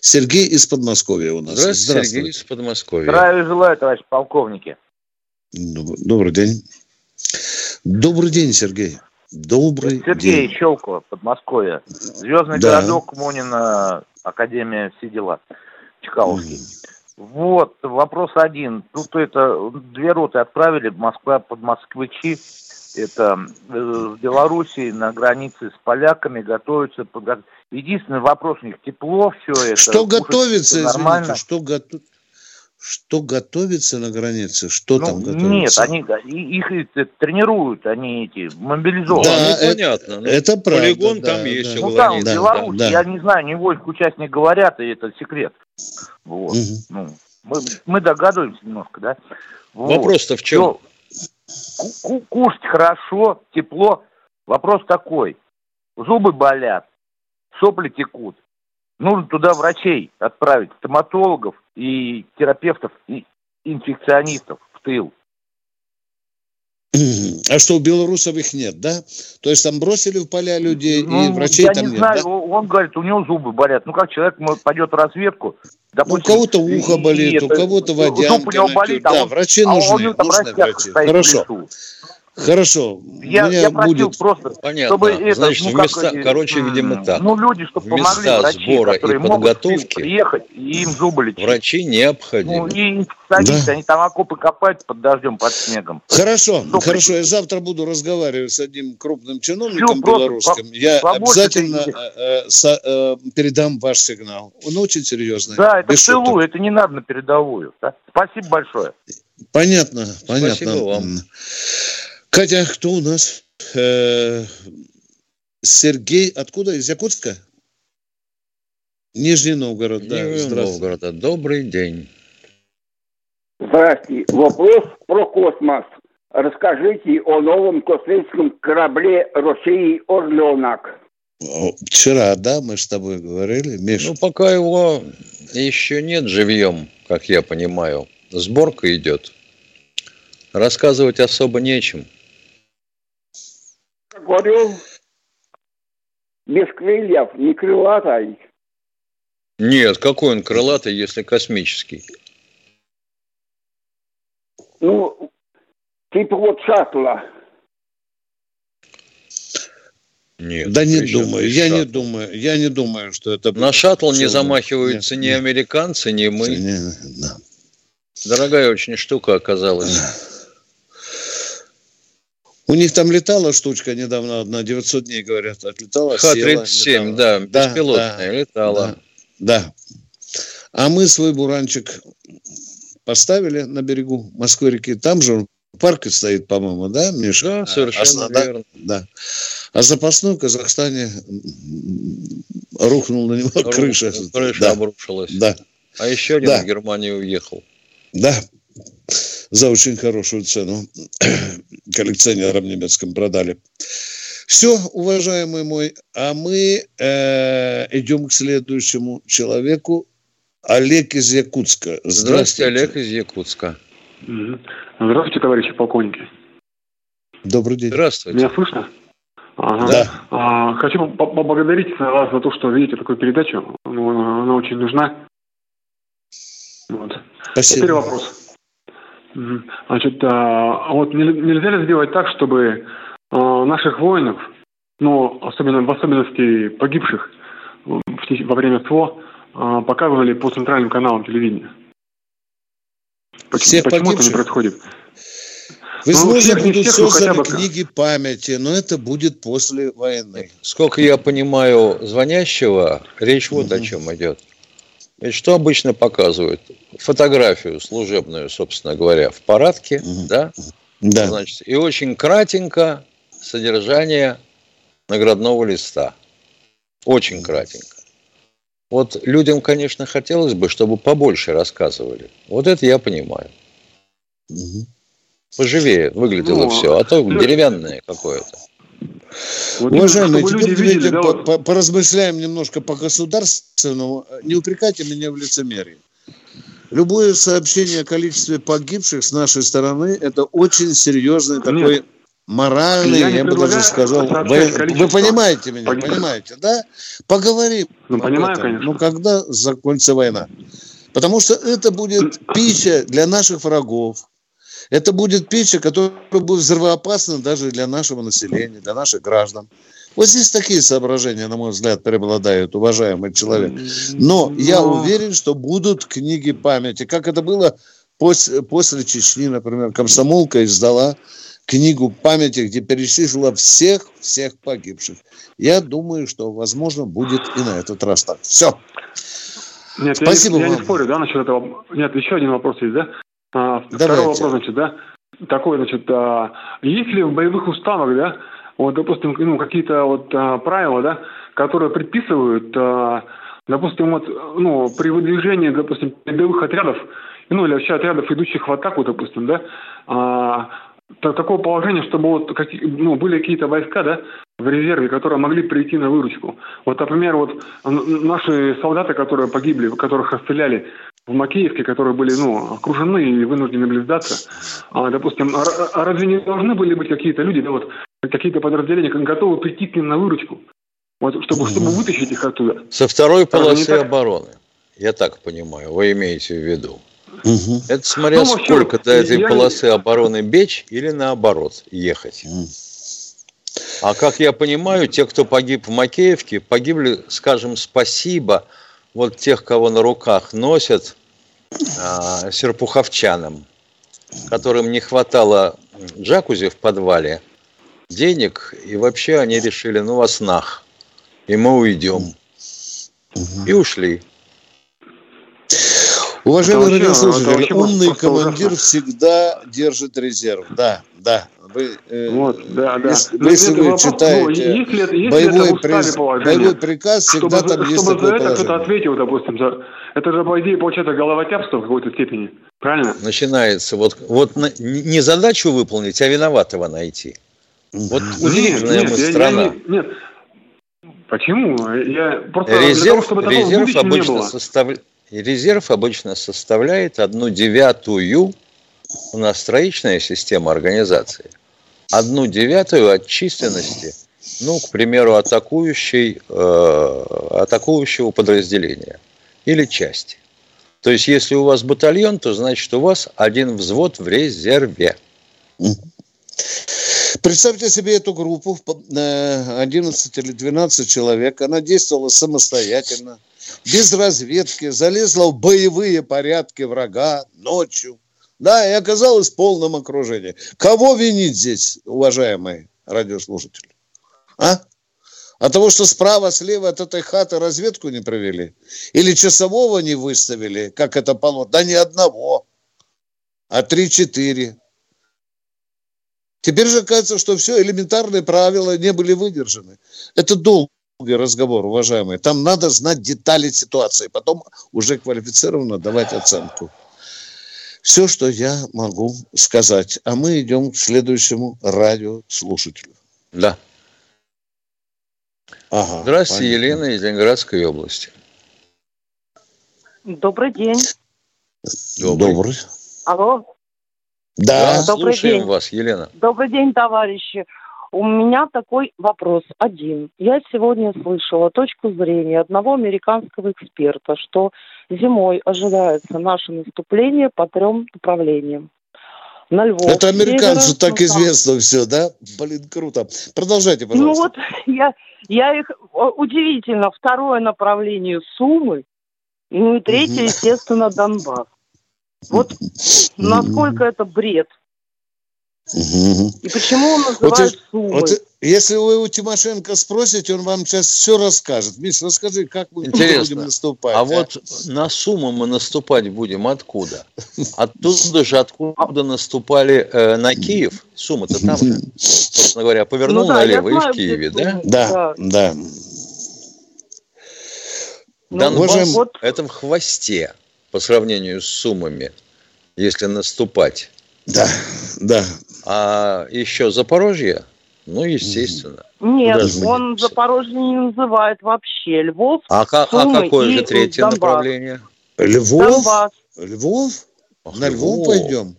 [SPEAKER 2] Сергей из Подмосковья у нас.
[SPEAKER 3] Здравствуйте, Здравствуйте. Сергей из Подмосковья.
[SPEAKER 8] Здравия желаю, товарищ полковники.
[SPEAKER 2] Добрый день. Добрый день, Сергей. Добрый
[SPEAKER 8] Сергей
[SPEAKER 2] день.
[SPEAKER 8] Щелкова, Подмосковье. Звездный да. городок, Монина, Академия, все дела. Чкаловский. Mm. Вот, вопрос один. Тут это две роты отправили, Москва под москвичи. Это э, в Белоруссии на границе с поляками готовятся. Единственный вопрос у них тепло, все это.
[SPEAKER 2] Что готовится, нормально. Извините, что готовится? Что готовится на границе? Что ну, там готовится?
[SPEAKER 8] Нет, они их тренируют, они эти мобилизованы.
[SPEAKER 3] Да, ну, понятно. Ну,
[SPEAKER 2] это правда.
[SPEAKER 3] Полигон да, там да, есть.
[SPEAKER 8] Ну, там, в Беларуси, да, я не знаю, не войск участник говорят, и это секрет. Вот. Угу. Ну, мы, мы догадываемся немножко, да?
[SPEAKER 3] Вот. Вопрос-то в чем?
[SPEAKER 8] Все, кушать хорошо, тепло. Вопрос такой. Зубы болят, сопли текут нужно туда врачей отправить, стоматологов и терапевтов, и инфекционистов в тыл.
[SPEAKER 2] А что, у белорусов их нет, да? То есть там бросили в поля людей, ну, и врачей
[SPEAKER 8] я
[SPEAKER 2] там
[SPEAKER 8] не
[SPEAKER 2] нет,
[SPEAKER 8] знаю,
[SPEAKER 2] да?
[SPEAKER 8] он говорит, у него зубы болят. Ну, как человек пойдет в разведку,
[SPEAKER 2] допустим... Ну, у кого-то ухо болит, и, у кого-то водянка. Зуб у него болит, а да, он, врачи а нужны, он, нужны врачи. Хорошо. Хорошо.
[SPEAKER 8] Я, я просил будет... просто,
[SPEAKER 3] Понятно. чтобы это, Значит, ну, вместо, как, короче, видимо, так.
[SPEAKER 8] Ну, люди, чтобы помогли врачи,
[SPEAKER 3] сбора и подготовки
[SPEAKER 8] приехать и им зубы лечить.
[SPEAKER 3] Врачи необходимы.
[SPEAKER 8] Ну, и садись, да. они там окопы копают под дождем, под снегом.
[SPEAKER 2] Хорошо, Что хорошо. Я завтра буду разговаривать с одним крупным чиновником Все, белорусским. Я обязательно э, э, со, э, передам ваш сигнал. Он очень серьезный.
[SPEAKER 8] Да, это целую, это не надо на передовую. Да? Спасибо большое.
[SPEAKER 2] Понятно, понятно.
[SPEAKER 3] Спасибо вам.
[SPEAKER 2] Катя, кто у нас? Э, Сергей, откуда? Из Якутска? Нижний Новгород,
[SPEAKER 3] да. Нижний Новгород, добрый день.
[SPEAKER 9] Здравствуйте. Вопрос про космос. Расскажите о новом космическом корабле России «Орленок».
[SPEAKER 2] Вчера, да, мы с тобой говорили, Миша?
[SPEAKER 3] Ну, пока его еще нет живьем, как я понимаю. Сборка идет. Рассказывать особо нечем
[SPEAKER 9] говорю, без крыльев, не крылатый.
[SPEAKER 3] Нет, какой он крылатый, если космический?
[SPEAKER 9] Ну, типа вот шаттла.
[SPEAKER 2] Нет, да не думаю, я не думаю, я не думаю, что это...
[SPEAKER 3] На шаттл не замахиваются нет, ни нет. американцы, ни мы. Не, да. Дорогая очень штука оказалась.
[SPEAKER 2] У них там летала штучка недавно одна, 900 дней, говорят, отлетала,
[SPEAKER 3] Х-37, да, беспилотная, да, летала.
[SPEAKER 2] Да, да. А мы свой буранчик поставили на берегу Москвы-реки. Там же парк стоит, по-моему, да, Миша?
[SPEAKER 3] Да, совершенно а, верно.
[SPEAKER 2] Да. А запасной в Казахстане рухнул на него Рух, крыша.
[SPEAKER 3] Крыша да. обрушилась.
[SPEAKER 2] Да.
[SPEAKER 3] А еще один да. в Германию уехал.
[SPEAKER 2] Да, за очень хорошую цену коллекционерам немецким продали. Все, уважаемый мой, а мы э, идем к следующему человеку. Олег из Якутска.
[SPEAKER 3] Здравствуйте, Здравствуйте Олег из Якутска.
[SPEAKER 10] Здравствуйте, товарищи полковники.
[SPEAKER 2] Добрый день.
[SPEAKER 3] Здравствуйте.
[SPEAKER 10] Меня слышно?
[SPEAKER 2] Ага. Да.
[SPEAKER 10] А, хочу поблагодарить вас за то, что видите такую передачу. Ну, она очень нужна. Вот.
[SPEAKER 2] Спасибо.
[SPEAKER 10] Теперь вопрос. Значит, а вот нельзя ли сделать так, чтобы а, наших воинов, ну, особенно в особенности погибших во время СВО, а, показывали по центральным каналам телевидения?
[SPEAKER 2] Почему, Всех почему погибших? это не происходит? Возможно, ну, будут созданы книги памяти, но это будет после войны.
[SPEAKER 3] Сколько я понимаю звонящего, речь вот о чем идет. Ведь что обычно показывают? Фотографию служебную, собственно говоря, в парадке, да?
[SPEAKER 2] Да.
[SPEAKER 3] Значит, и очень кратенько содержание наградного листа. Очень кратенько. Вот людям, конечно, хотелось бы, чтобы побольше рассказывали. Вот это я понимаю. Поживее выглядело ну, все, а то деревянное какое-то.
[SPEAKER 2] Вот Уважаемые, теперь видели, да, вот... поразмышляем немножко по государственному. Не упрекайте меня в лицемерии. Любое сообщение о количестве погибших с нашей стороны – это очень серьезный такой моральные, я, я бы даже сказал, вы, вы понимаете меня, погиб. понимаете, да? Поговорим.
[SPEAKER 10] Ну, понимаю, этом. конечно.
[SPEAKER 2] Ну, когда закончится война? Потому что это будет пища для наших врагов. Это будет пища, которая будет взрывоопасна даже для нашего населения, для наших граждан. Вот здесь такие соображения, на мой взгляд, преобладают, уважаемый человек. Но, Но... я уверен, что будут книги памяти, как это было после, после Чечни, например, комсомолка издала книгу памяти, где перечислила всех, всех погибших. Я думаю, что, возможно, будет и на этот раз так. Все.
[SPEAKER 10] Нет, Спасибо я, не, я не спорю, да, насчет этого. Нет, еще один вопрос есть, да? А, второй вопрос, значит, да? Такой, значит, а, есть ли в боевых уставах, да, вот, допустим, ну, какие-то вот а, правила, да, которые предписывают, а, допустим, вот, ну, при выдвижении, допустим, передовых отрядов, ну, или вообще отрядов, идущих в атаку, допустим, да, а, такого положения, чтобы вот как, ну, были какие-то войска, да, в резерве, которые могли прийти на выручку. Вот, например, вот наши солдаты, которые погибли, которых расстреляли в Макеевке, которые были, ну, окружены и вынуждены были сдаться, а, допустим, а, а разве не должны были быть какие-то люди, да, вот, какие-то подразделения готовы прийти к ним на выручку, вот, чтобы, чтобы вытащить их оттуда.
[SPEAKER 3] Со второй полосы обороны, я так понимаю, вы имеете в виду. Угу. Это смотря ну, сколько вообще, до этой я... полосы обороны бечь или наоборот ехать. А как я понимаю, те, кто погиб в Макеевке, погибли, скажем, спасибо вот тех, кого на руках носят, э, серпуховчанам, которым не хватало джакузи в подвале, денег, и вообще они решили, ну вас нах, и мы уйдем. И ушли.
[SPEAKER 2] Уважаемый радиослушатель, умный командир ужасно. всегда держит резерв. Да, да. Вы,
[SPEAKER 10] э, вот, да, да.
[SPEAKER 2] Если, если вы вопрос, читаете ну, если, если боевой, приз, боевой приказ, всегда
[SPEAKER 10] чтобы,
[SPEAKER 2] там есть
[SPEAKER 10] чтобы
[SPEAKER 2] такое
[SPEAKER 10] за это кто-то ответил, допустим, за... это же, по идее, получается головотяпство в какой-то степени. Правильно?
[SPEAKER 3] Начинается. Вот, вот не задачу выполнить, а виноватого найти. Вот удивительная нет, мы нет, страна. Я, я, нет,
[SPEAKER 10] Почему? Я просто
[SPEAKER 3] резерв, того, чтобы резерв обычно составляет резерв обычно составляет одну девятую, у нас строичная система организации, одну девятую от численности, ну, к примеру, атакующей, э, атакующего подразделения или части. То есть, если у вас батальон, то значит, у вас один взвод в резерве.
[SPEAKER 2] Представьте себе эту группу, 11 или 12 человек, она действовала самостоятельно, без разведки, залезла в боевые порядки врага ночью, да, и оказалась в полном окружении. Кого винить здесь, уважаемые радиослушатели? А? От того, что справа, слева от этой хаты разведку не провели? Или часового не выставили, как это положено? Да ни одного, а три-четыре. Теперь же кажется, что все, элементарные правила не были выдержаны. Это долгий разговор, уважаемые. Там надо знать детали ситуации, потом уже квалифицированно давать оценку. Все, что я могу сказать. А мы идем к следующему радиослушателю.
[SPEAKER 3] Да. Ага, Здравствуйте, понятно. Елена из Ленинградской области.
[SPEAKER 11] Добрый день.
[SPEAKER 2] Добрый. Добрый.
[SPEAKER 11] Алло.
[SPEAKER 3] Да, Добрый слушаем день. вас, Елена.
[SPEAKER 11] Добрый день, товарищи. У меня такой вопрос один. Я сегодня слышала точку зрения одного американского эксперта, что зимой ожидается наше наступление по трем направлениям.
[SPEAKER 2] На Львов. Это американцу севера, так известно все, да? Блин, круто. Продолжайте, ну пожалуйста.
[SPEAKER 11] Ну вот, я, я их... Удивительно, второе направление Сумы, ну и третье, естественно, Донбасс. Вот насколько это бред. И почему он называет вот, суммой? Вот,
[SPEAKER 2] если вы у Тимошенко спросите, он вам сейчас все расскажет. Миша, расскажи, как мы
[SPEAKER 3] Интересно. будем наступать. А, а вот на сумму мы наступать будем откуда? Оттуда же, откуда наступали э, на Киев. Сумма-то там же, собственно говоря, повернул ну, да, налево и в Киеве, да?
[SPEAKER 2] Да, да.
[SPEAKER 3] Ну, Донбасс вот... это в хвосте по сравнению с суммами, если наступать.
[SPEAKER 2] Да, да.
[SPEAKER 3] А еще Запорожье, ну, естественно.
[SPEAKER 11] Нет, он Запорожье не называет вообще. Львов,
[SPEAKER 3] А, а какое же третье Донбасс. направление?
[SPEAKER 2] Львов? Донбасс. Львов? Ах, На Львов, Львов пойдем?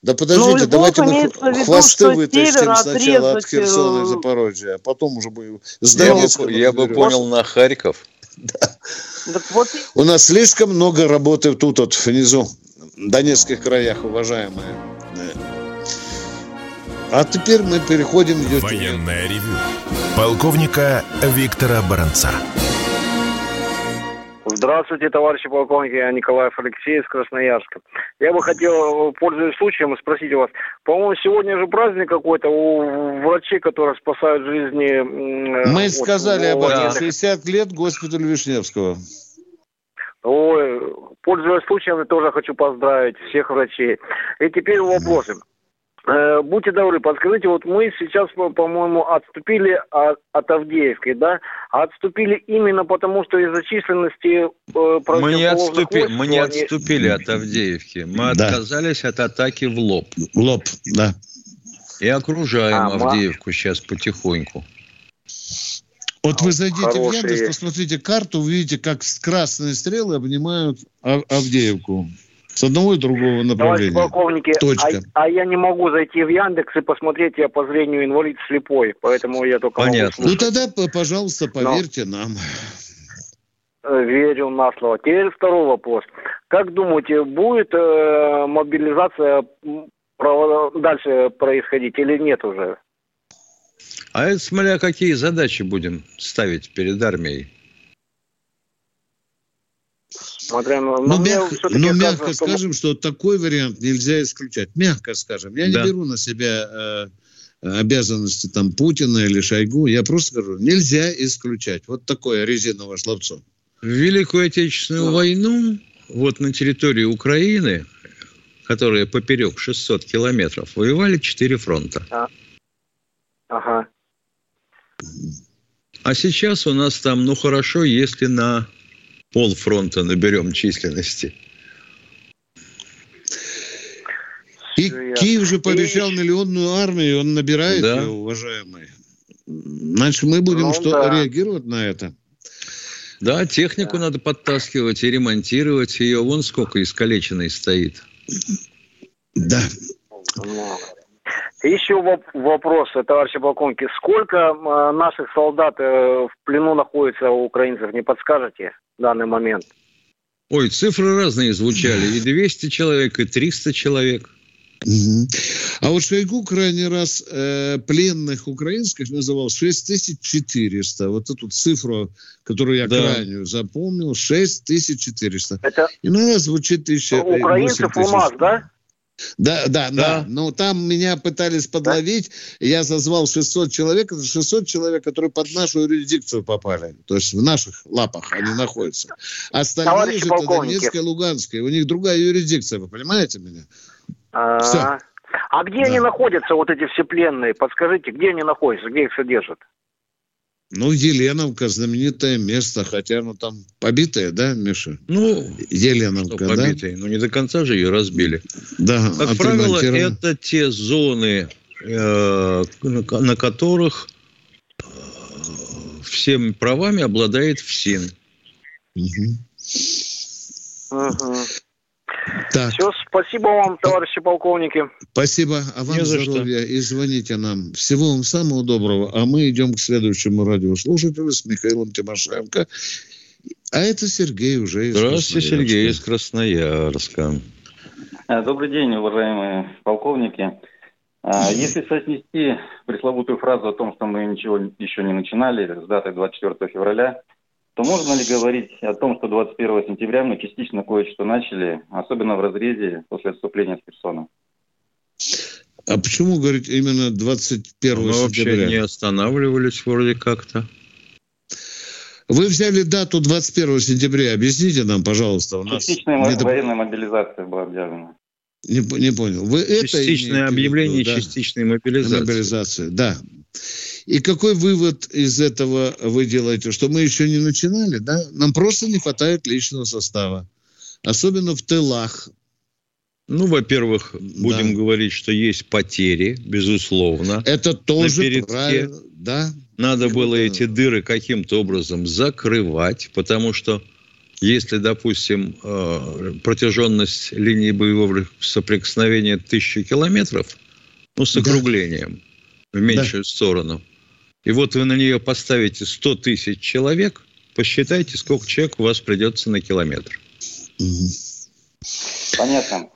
[SPEAKER 2] Да подождите, давайте мы хвосты виду, вытащим сначала от Херсона и Запорожья, а потом уже будем...
[SPEAKER 3] Я, бы, я бы понял на Харьков.
[SPEAKER 2] Да. Вот... У нас слишком много работы тут вот внизу, в Донецких краях, уважаемые. А теперь мы переходим
[SPEAKER 1] в Военное ревю. Полковника Виктора Баранца.
[SPEAKER 12] Здравствуйте, товарищи полковники, я Николаев Алексей из Красноярска. Я бы хотел, пользуясь случаем, спросить у вас, по-моему, сегодня же праздник какой-то у врачей, которые спасают жизни...
[SPEAKER 2] Мы вот, сказали об этом, 60 лет госпиталю Вишневского.
[SPEAKER 12] Ой, пользуясь случаем, я тоже хочу поздравить всех врачей. И теперь вопросы. Э, будьте добры, подскажите, вот мы сейчас, по-моему, отступили от, от Авдеевки, да? Отступили именно потому, что из-за численности
[SPEAKER 3] э, мы не, отступи, войск, мы не они... отступили от Авдеевки, мы да. отказались от атаки в лоб.
[SPEAKER 2] В лоб, да.
[SPEAKER 3] И окружаем а, Авдеевку сейчас потихоньку.
[SPEAKER 2] Вот вы зайдите Хорошие. в Яндекс, посмотрите карту, увидите, как красные стрелы обнимают Авдеевку. С одного и другого направления.
[SPEAKER 12] Товарищ полковники, Точка. А, а я не могу зайти в Яндекс и посмотреть, я по зрению инвалид слепой, поэтому я только
[SPEAKER 2] Понятно. могу Ну тогда, пожалуйста, поверьте Но... нам.
[SPEAKER 12] Э, верю на слово. Теперь второй вопрос. Как думаете, будет э, мобилизация дальше происходить или нет уже?
[SPEAKER 3] А это смотря какие задачи будем ставить перед армией.
[SPEAKER 2] Смотря на... Ну, мягко, ну, мягко что... скажем, что такой вариант нельзя исключать. Мягко скажем. Я да. не беру на себя э, обязанности там Путина или Шойгу. Я просто говорю, нельзя исключать. Вот такое резиновое словцо.
[SPEAKER 3] В Великую Отечественную да. войну вот на территории Украины, которая поперек 600 километров, воевали четыре фронта. А.
[SPEAKER 12] Ага.
[SPEAKER 3] А сейчас у нас там, ну хорошо, если на полфронта наберем численности.
[SPEAKER 2] И Киев же пообещал и... миллионную армию, он набирает да. ее, уважаемые. Значит, мы будем ну, что, да. реагировать на это?
[SPEAKER 3] Да, технику да. надо подтаскивать и ремонтировать. Ее вон сколько искалеченной стоит.
[SPEAKER 2] Да.
[SPEAKER 12] Еще вопрос, товарищи полковники. Сколько наших солдат э, в плену находится у украинцев, не подскажете? в данный момент.
[SPEAKER 3] Ой, цифры разные звучали. И 200 человек, и 300 человек.
[SPEAKER 2] А вот Шойгу крайний раз э, пленных украинских называл 6400. Вот эту цифру, которую я да. крайнюю запомнил, 6400. Это Иногда звучит тысяча.
[SPEAKER 12] У украинцев у нас, да?
[SPEAKER 2] Да, да, да, да. Но там меня пытались подловить. Да? Я зазвал 600 человек. Это 600 человек, которые под нашу юрисдикцию попали. То есть в наших лапах они находятся. Остальные же это Донецкая, Луганская. У них другая юрисдикция. Вы понимаете меня?
[SPEAKER 12] А, Все. а где да. они находятся, вот эти все пленные? Подскажите, где они находятся, где их содержат?
[SPEAKER 2] Ну, Еленовка знаменитое место, хотя ну там побитая, да, Миша?
[SPEAKER 3] Ну, Еленовка, что побитая, да? Ну, не до конца же ее разбили.
[SPEAKER 2] Да,
[SPEAKER 3] Как правило, это те зоны, э, на которых э, всеми правами обладает ФСИН.
[SPEAKER 12] Угу. Угу. Так. Все, спасибо вам, товарищи полковники.
[SPEAKER 2] Спасибо, а вам здоровья и звоните нам. Всего вам самого доброго. А мы идем к следующему радиослушателю с Михаилом Тимошенко. А это Сергей уже
[SPEAKER 3] из Здравствуйте, Сергей из Красноярска.
[SPEAKER 13] А, добрый день, уважаемые полковники. А, если соотнести пресловутую фразу о том, что мы ничего еще не начинали с датой 24 февраля, то можно ли говорить о том, что 21 сентября мы частично кое-что начали, особенно в разрезе после отступления с Херсона?
[SPEAKER 2] А почему, говорить именно 21 мы сентября? Мы
[SPEAKER 3] вообще не останавливались вроде как-то.
[SPEAKER 2] Вы взяли дату 21 сентября. Объясните нам, пожалуйста.
[SPEAKER 13] У нас Частичная не... военная мобилизация была объявлена.
[SPEAKER 2] Не, не понял. Вы
[SPEAKER 3] Частичное это объявление виду, да? частичной мобилизации.
[SPEAKER 2] Мобилизации, да. И какой вывод из этого вы делаете? Что мы еще не начинали, да? Нам просто не хватает личного состава. Особенно в тылах.
[SPEAKER 3] Ну, во-первых, будем да. говорить, что есть потери, безусловно.
[SPEAKER 2] Это тоже правильно, да.
[SPEAKER 3] Надо было эти дыры каким-то образом закрывать, потому что если, допустим, э, протяженность линии боевого соприкосновения тысячи километров, ну, с округлением да. в меньшую да. сторону, и вот вы на нее поставите 100 тысяч человек, посчитайте, сколько человек у вас придется на километр.
[SPEAKER 13] Понятно.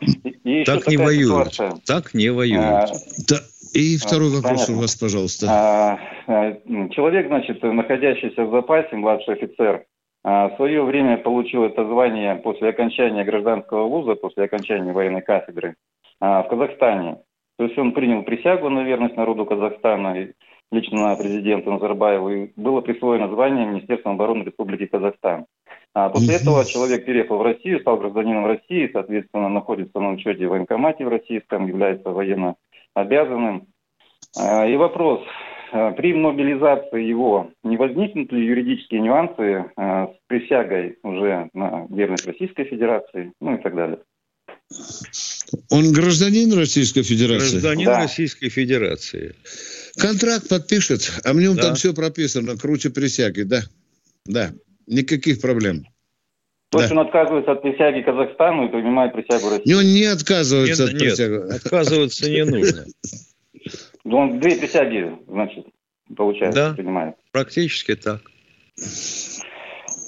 [SPEAKER 3] И, так не воюют. Ситуация. Так не воюют. А,
[SPEAKER 2] да. И второй а, вопрос понятно. у вас, пожалуйста. А,
[SPEAKER 13] а, человек, значит, находящийся в запасе, младший офицер, а, в свое время получил это звание после окончания гражданского вуза, после окончания военной кафедры в Казахстане. То есть он принял присягу на верность народу Казахстана, лично президенту Назарбаеву, и было присвоено звание Министерством обороны Республики Казахстан. А после этого человек переехал в Россию, стал гражданином России, соответственно, находится на учете в военкомате в российском, является военно обязанным. А, и вопрос, а, при мобилизации его не возникнут ли юридические нюансы а, с присягой уже на верность Российской Федерации, ну и так далее?
[SPEAKER 2] Он гражданин Российской Федерации?
[SPEAKER 3] Гражданин да. Российской Федерации.
[SPEAKER 2] Контракт подпишет, а в нем да. там все прописано, круче присяги, да. Да, никаких проблем.
[SPEAKER 13] То есть да. он отказывается от присяги Казахстану и принимает присягу России?
[SPEAKER 2] Он не отказывается
[SPEAKER 3] нет, от присяги. Нет, отказываться не нужно.
[SPEAKER 13] Ну, он две присяги, значит, получается,
[SPEAKER 3] да, принимает. практически так.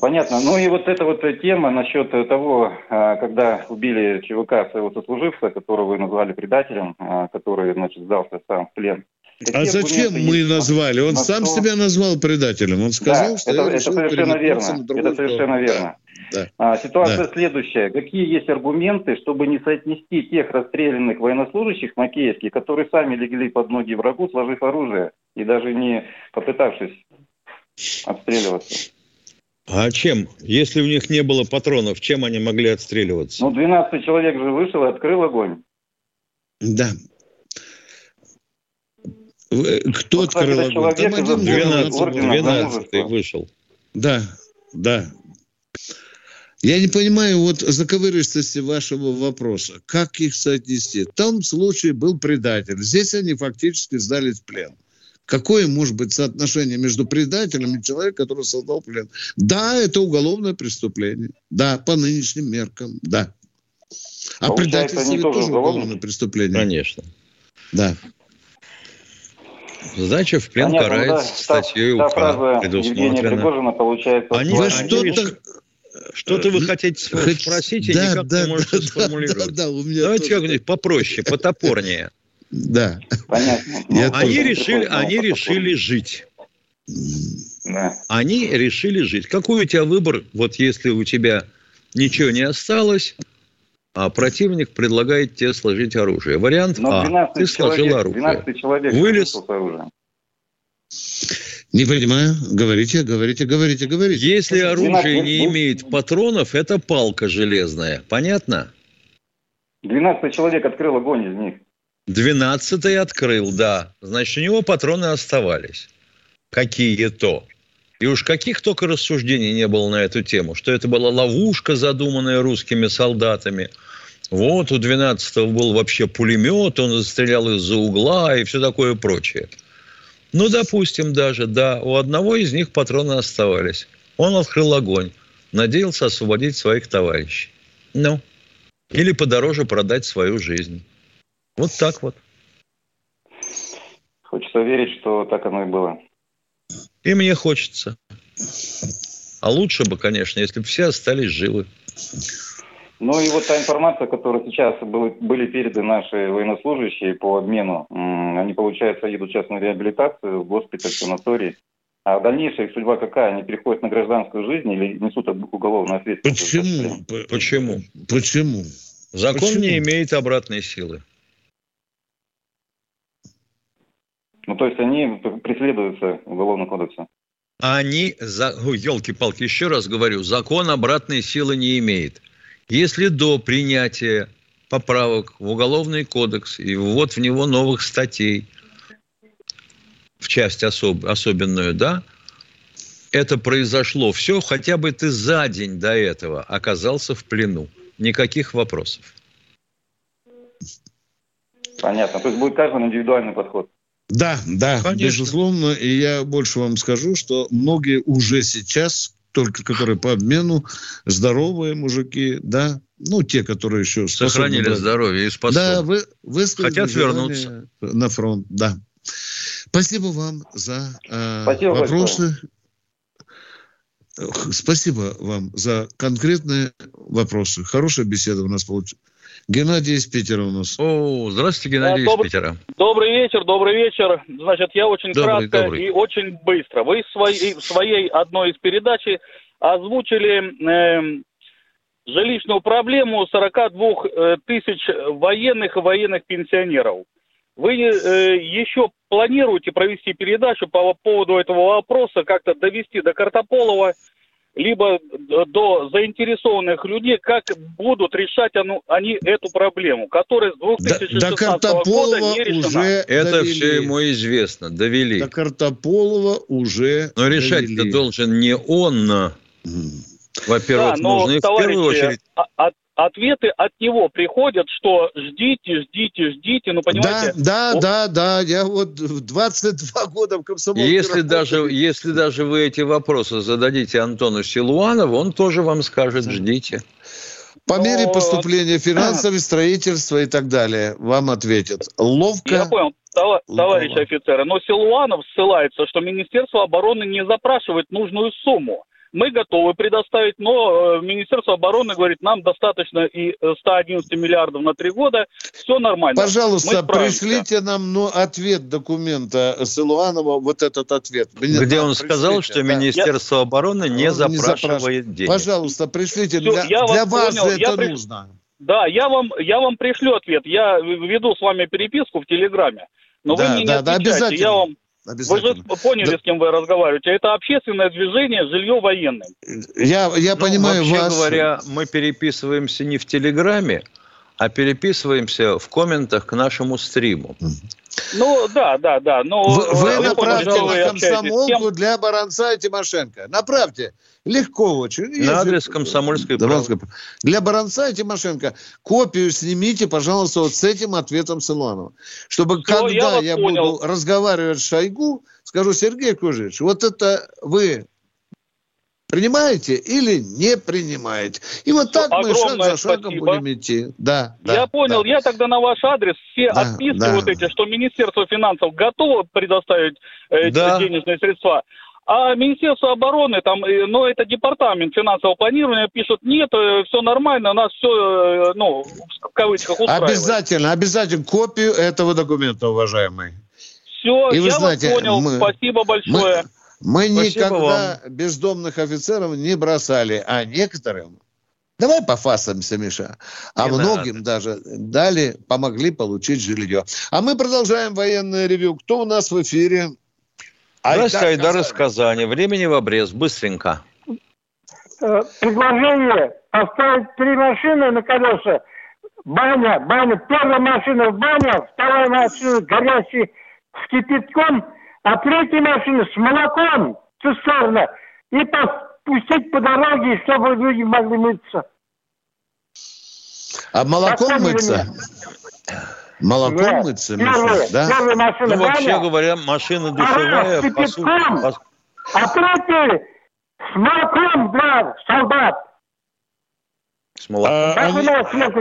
[SPEAKER 13] Понятно. Ну и вот эта вот тема насчет того, а, когда убили ЧВК своего сослуживца, которого вы назвали предателем, а, который, значит, сдался сам в плен.
[SPEAKER 2] Какие а зачем мы назвали? Он сам что... себя назвал предателем. Он сказал,
[SPEAKER 13] да, что это, это совершенно верно. Это совершенно верно. Да. А, ситуация да. следующая. Какие есть аргументы, чтобы не соотнести тех расстрелянных военнослужащих Макеевских, которые сами легли под ноги врагу, сложив оружие и даже не попытавшись отстреливаться?
[SPEAKER 3] А чем? Если у них не было патронов, чем они могли отстреливаться?
[SPEAKER 13] Ну, 12 человек же вышел и открыл огонь.
[SPEAKER 2] Да. Кто вот, открыл огонь? Там один 12, 12 вышел. Да, да. Я не понимаю вот заковыристости вашего вопроса. Как их соотнести? В том случае был предатель. Здесь они фактически сдались в плен. Какое может быть соотношение между предателем и человеком, который создал плен? Да, это уголовное преступление. Да, по нынешним меркам, да. А предательство это тоже уголовное преступление.
[SPEAKER 3] Конечно.
[SPEAKER 2] Да.
[SPEAKER 3] Сдача в плен Понятно, карается да, статьей УК, предусмотрена.
[SPEAKER 13] получается...
[SPEAKER 3] Они, вы что-то... Что-то вы хотите спросить, да, и никак да, не можете да, сформулировать. Да, да, у меня Давайте как-нибудь попроще, потопорнее.
[SPEAKER 2] Да.
[SPEAKER 3] Понятно. Ну, они решили, они решили жить. Да. Они решили жить. Какой у тебя выбор, вот если у тебя ничего не осталось, а противник предлагает тебе сложить оружие. Вариант А. Ты сложил человек, оружие. 12 человек Вылез.
[SPEAKER 2] Не понимаю. Говорите, говорите, говорите, говорите.
[SPEAKER 3] Если оружие не имеет патронов, это палка железная. Понятно?
[SPEAKER 13] 12 человек открыл огонь из них.
[SPEAKER 3] Двенадцатый открыл, да. Значит, у него патроны оставались. Какие-то. И уж каких только рассуждений не было на эту тему, что это была ловушка, задуманная русскими солдатами. Вот у 12-го был вообще пулемет, он стрелял из-за угла и все такое прочее. Ну, допустим, даже, да, у одного из них патроны оставались. Он открыл огонь, надеялся освободить своих товарищей. Ну, или подороже продать свою жизнь. Вот так вот.
[SPEAKER 13] Хочется верить, что так оно и было.
[SPEAKER 3] И мне хочется. А лучше бы, конечно, если бы все остались живы.
[SPEAKER 13] Ну и вот та информация, которая сейчас были, были переданы наши военнослужащие по обмену, они, получается, едут сейчас на реабилитацию в госпиталь, санаторий. А дальнейшая их судьба какая? Они переходят на гражданскую жизнь или несут уголовную ответственность?
[SPEAKER 2] Почему?
[SPEAKER 3] Почему?
[SPEAKER 2] Почему?
[SPEAKER 3] Закон Почему? не имеет обратной силы.
[SPEAKER 13] Ну, то есть они преследуются Уголовным кодексом?
[SPEAKER 3] Они, за... елки-палки, еще раз говорю, закон обратной силы не имеет. Если до принятия поправок в Уголовный кодекс и ввод в него новых статей, в часть особ... особенную, да, это произошло все, хотя бы ты за день до этого оказался в плену. Никаких вопросов.
[SPEAKER 13] Понятно. То есть будет каждый индивидуальный подход.
[SPEAKER 2] Да, да, Конечно. безусловно. И я больше вам скажу, что многие уже сейчас только которые по обмену, здоровые мужики, да, ну, те, которые еще...
[SPEAKER 3] Сохранили брать. здоровье и способны.
[SPEAKER 2] Да, вы, вы
[SPEAKER 3] Хотят вернуться.
[SPEAKER 2] На фронт, да. Спасибо вам за э, Спасибо вопросы. Большое. Спасибо вам за конкретные вопросы. Хорошая беседа у нас получилась. Геннадий из Питера у нас.
[SPEAKER 3] О, здравствуйте, Геннадий да, из Питера.
[SPEAKER 14] Добрый вечер, добрый вечер. Значит, я очень добрый, кратко добрый. и очень быстро. Вы в своей, в своей одной из передач озвучили э, жилищную проблему 42 э, тысяч военных и военных пенсионеров. Вы э, еще планируете провести передачу по поводу этого вопроса, как-то довести до Картополова, либо до заинтересованных людей, как будут решать они эту проблему, которая с 2016 до, до года не решена. Уже
[SPEAKER 3] Это довели. все ему известно, довели.
[SPEAKER 2] До Картополова уже
[SPEAKER 3] Но решать-то должен не он, во-первых, да, нужно в первую очередь...
[SPEAKER 14] А, а, ответы от него приходят, что ждите, ждите, ждите, ну понимаете?
[SPEAKER 2] Да, да, да, да, я вот 22 года в комсомолке
[SPEAKER 3] если даже, если даже вы эти вопросы зададите Антону Силуанову, он тоже вам скажет, ждите.
[SPEAKER 2] По Но... мере поступления финансового строительства и так далее, вам ответят. Ловко.
[SPEAKER 14] Я понял, товарищ офицеры. Но Силуанов ссылается, что Министерство обороны не запрашивает нужную сумму мы готовы предоставить, но э, Министерство обороны говорит, нам достаточно и 111 э, миллиардов на три года, все нормально.
[SPEAKER 2] Пожалуйста, пришлите нам ну, ответ документа Силуанова, вот этот ответ.
[SPEAKER 3] Мне Где он пришлите, сказал, что да. Министерство обороны не запрашивает, не запрашивает денег.
[SPEAKER 2] Пожалуйста, пришлите, все, для, я для вас, вас понял, это я нужно.
[SPEAKER 14] Да, я вам, я вам пришлю ответ. Я веду с вами переписку в Телеграме. Но да, вы мне да, не отвечаете. Да, обязательно. Я вам вы же поняли, да. с кем вы разговариваете. Это общественное движение жилье военным.
[SPEAKER 2] Я, я ну, понимаю
[SPEAKER 3] вообще
[SPEAKER 2] вас.
[SPEAKER 3] говоря, мы переписываемся не в Телеграме, а переписываемся в комментах к нашему стриму.
[SPEAKER 14] Ну, да, да, да. Но
[SPEAKER 2] вы, вы направьте на комсомолку для Баранца и Тимошенко. Направьте. Легко очень.
[SPEAKER 3] На адрес комсомольской правды.
[SPEAKER 2] Для Баранца и Тимошенко копию снимите, пожалуйста, вот с этим ответом Силуанова. Чтобы Все, когда я, я буду разговаривать с Шойгу, скажу, Сергей Кужевич, вот это вы Принимаете или не принимаете? И вот так мы шаг за шагом спасибо. будем идти. Да,
[SPEAKER 14] да, я понял.
[SPEAKER 2] Да.
[SPEAKER 14] Я тогда на ваш адрес все да, отписки да. вот эти, что Министерство финансов готово предоставить э, да. денежные средства, а Министерство обороны, там, ну, это департамент финансового планирования, пишут, нет, э, все нормально, у нас все, ну, в кавычках устраивает.
[SPEAKER 2] Обязательно, обязательно копию этого документа, уважаемый.
[SPEAKER 14] Все, И я знаете, вас понял, мы, спасибо большое. Мы,
[SPEAKER 2] мы Спасибо никогда вам. бездомных офицеров не бросали, а некоторым, давай пофасаемся, Миша, а не многим надо. даже дали, помогли получить жилье. А мы продолжаем военное ревю. Кто у нас в эфире?
[SPEAKER 3] Здравствуйте, Айдар из Казани. Времени в обрез. Быстренько.
[SPEAKER 15] Э, предложение поставить три машины на колеса. Баня, баня. Первая машина в баня, вторая машина горящий с кипятком – а третья машина с молоком, цистерна, и пустить по дороге, чтобы люди могли мыться.
[SPEAKER 2] А молоком Поставили мыться? Меня. Молоком да. мыться, первая,
[SPEAKER 3] да? Первая машина ну, вообще баня, говоря, машина душевая,
[SPEAKER 15] а, по сути... А третья с молоком, да, солдат.
[SPEAKER 2] С молоком. А, они,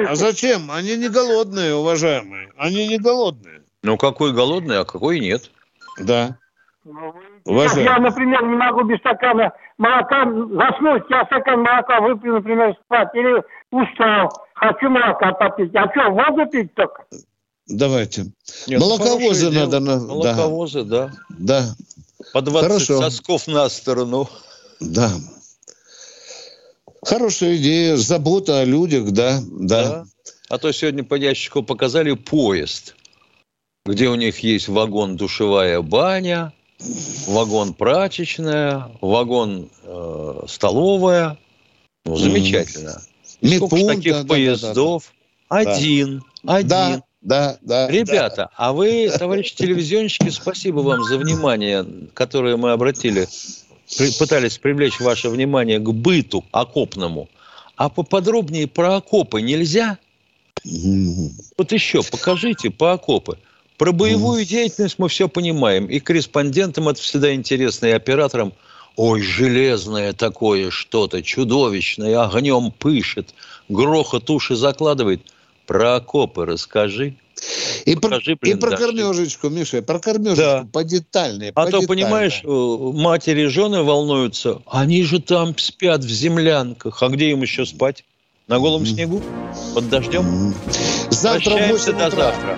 [SPEAKER 2] а зачем? Они не голодные, уважаемые. Они не голодные.
[SPEAKER 3] Ну, какой голодный, а какой нет.
[SPEAKER 2] Да.
[SPEAKER 15] Уважаемый. Я, например, не могу без стакана молока заснуть, я стакан молока выпью, например, спать, или устал, хочу молока попить. А что, воду пить только?
[SPEAKER 2] Давайте. Нет, Молоковозы надо. На...
[SPEAKER 3] Молоковозы, да.
[SPEAKER 2] Да.
[SPEAKER 3] По 20 Хорошо. сосков на сторону.
[SPEAKER 2] Да. Хорошая идея, забота о людях, да, да. да.
[SPEAKER 3] А то сегодня по ящику показали поезд где у них есть вагон душевая баня, вагон прачечная, вагон э, столовая. Ну, замечательно. Mm. Сколько таких да, поездов? Да, да, один. Да. Один. Да.
[SPEAKER 2] Да, да.
[SPEAKER 3] Ребята, да. а вы, товарищи телевизионщики, спасибо вам за внимание, которое мы обратили, пытались привлечь ваше внимание к быту окопному. А поподробнее про окопы нельзя? Вот еще покажите по окопы. Про боевую mm. деятельность мы все понимаем. И корреспондентам это всегда интересно, и операторам. Ой, железное такое что-то, чудовищное, огнем пышет, грохот уши закладывает. Про окопы расскажи.
[SPEAKER 2] И Покажи, про, и про кормежечку, Миша, про кормежечку да. подетальнее.
[SPEAKER 3] А то, понимаешь, матери и жены волнуются, они же там спят в землянках. А где им еще спать? На голом mm. снегу? Под дождем?
[SPEAKER 2] Завтра Прощаемся до завтра.